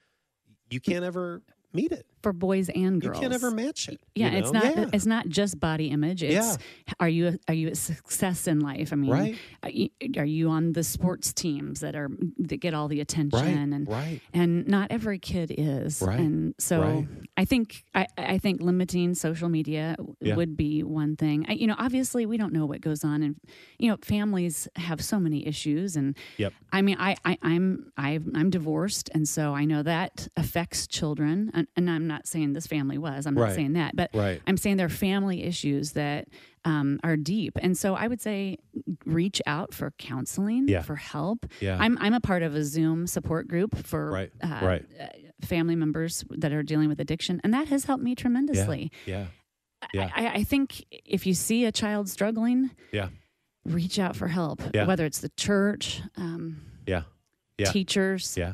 you can't ever meet it. For boys and girls. You can't ever match it. Yeah, you it's not Yeah. it's not just body image. It's are you a, are you a success in life? I mean, Right. are you, are you on the sports teams that are that get all the attention Right, and right. and not every kid is. Right, And so right. I think I, I think limiting social media Yeah. would be one thing. I, you know, obviously we don't know what goes on and you know, families have so many issues and Yep. I mean, I, I I'm I'm I'm divorced, and so I know that affects children. And, and I'm not saying this family was. I'm not Right. saying that, but Right. I'm saying there are family issues that um, are deep. And so I would say reach out for counseling, Yeah. for help. Yeah. I'm I'm a part of a Zoom support group for Right, uh, right. uh, family members that are dealing with addiction, and that has helped me tremendously. Yeah. Yeah. I, I think if you see a child struggling, Yeah. reach out for help. Yeah. Whether it's the church. Um, Yeah. Yeah. teachers. Yeah.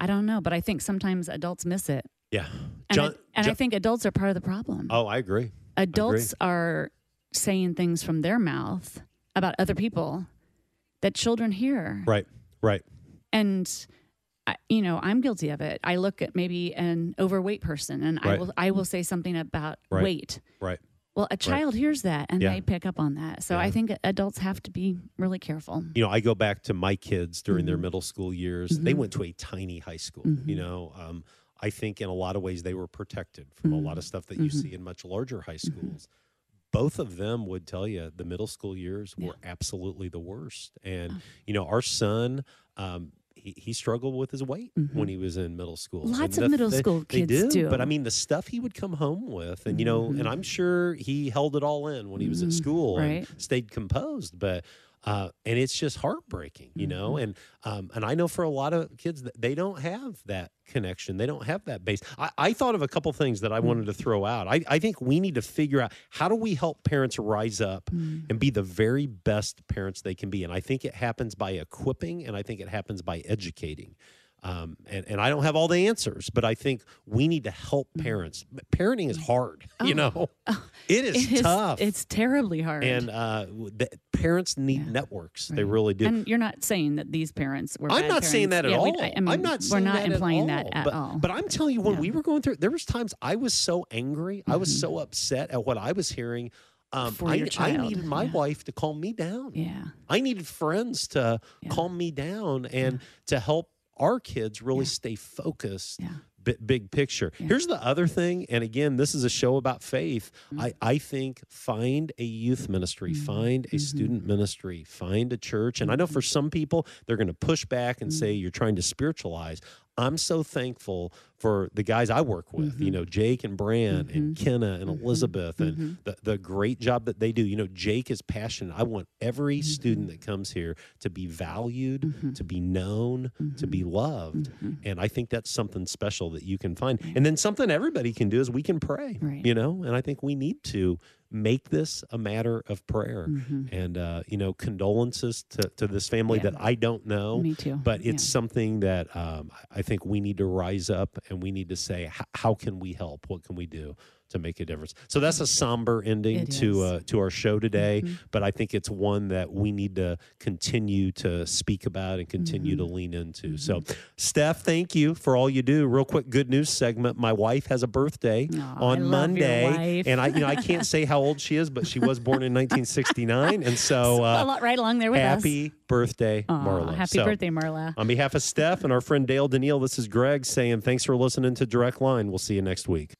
I don't know, but I think sometimes adults miss it. Yeah. And, John, I, and I think adults are part of the problem. oh, I agree. adults are saying things from their mouth about other people that children hear. Right. Right. And I, you know, I'm guilty of it. I look at maybe an overweight person and I will I will say something about Right. weight. Right. Well, a child hears that and Yeah. they pick up on that. So I think adults have to be really careful. you know, I go back to my kids during their Mhm. middle school years. They Mhm. went to a tiny high school. Mhm. You know, um, I think in a lot of ways they were protected from a lot of stuff that you Mhm. see in much larger high schools. Both of them would tell you the middle school years were absolutely the worst. And Oh. you know, our son. Um, he, he struggled with his weight when he was in middle school. Mm-hmm. Lots And of the- middle they- school they kids do, But. I mean, the stuff he would come home with, and you know, Mhm. and I'm sure he held it all in when he was at Mhm. school Right. and stayed composed. But uh, and it's just heartbreaking, you know. Mm-hmm. And um, and I know for a lot of kids that they don't have that connection. They don't have that base. I, I thought of a couple things that I wanted to throw out. I, I think we need to figure out how do we help parents rise up Mm-hmm. and be the very best parents they can be. And I think it happens by equipping, and I think it happens by educating. Um, and, and I don't have all the answers, but I think we need to help parents. Parenting is hard, you know. It is Mm-hmm. Oh. It is- tough. It's terribly hard. and uh, the parents need networks. They really do. And you're not saying that these parents were. I'm not saying that at Yeah, all. I- I mean, I'm not. We're not that implying at that at but, all. But I'm telling you, when we were going through, there was times I was so angry. I was so upset at what I was hearing. Um, For I, I needed my wife to calm me down. Yeah. I needed friends to calm me down and to help our kids really stay focused. bi- Big picture. Here's the other thing, and again, this is a show about faith. Mm-hmm. I, I think find a youth ministry, find Mm-hmm. a student ministry, find a church. And I know for some people, they're going to push back and say Mm-hmm. you're trying to spiritualize. I'm so thankful for the guys I work with, Mm-hmm. you know, Jake and Bran and Kenna and Elizabeth and Mm-hmm. the, the great job that they do. You know, Jake is passionate. I want every student Mm-hmm. that comes here to be valued, to be known, to be Mm-hmm. loved. And I think that's something special that you can find. And then something everybody can do is we can pray, you know, and I think we need to make this a matter of prayer. And, uh, you know, condolences to, to this family Yeah. that I don't know. Me too. But it's Yeah. something that um, I think we need to rise up and we need to say, how can we help? What can we do? To make a difference, so that's a somber ending It to uh, to our show today. Mm-hmm. But I think it's one that we need to continue to speak about and continue Mm-hmm. to lean into. So, Steph, thank you for all you do. Real quick, good news segment. My wife has a birthday I on Monday, and I you know I can't say how old she is, but she was born in 1969, and so uh, right along there with us. happy birthday, Aw, Marla. Happy So, birthday, Marla. on behalf of Steph and our friend Dale Daniil, this is Greg saying thanks for listening to Direct Line. We'll see you next week.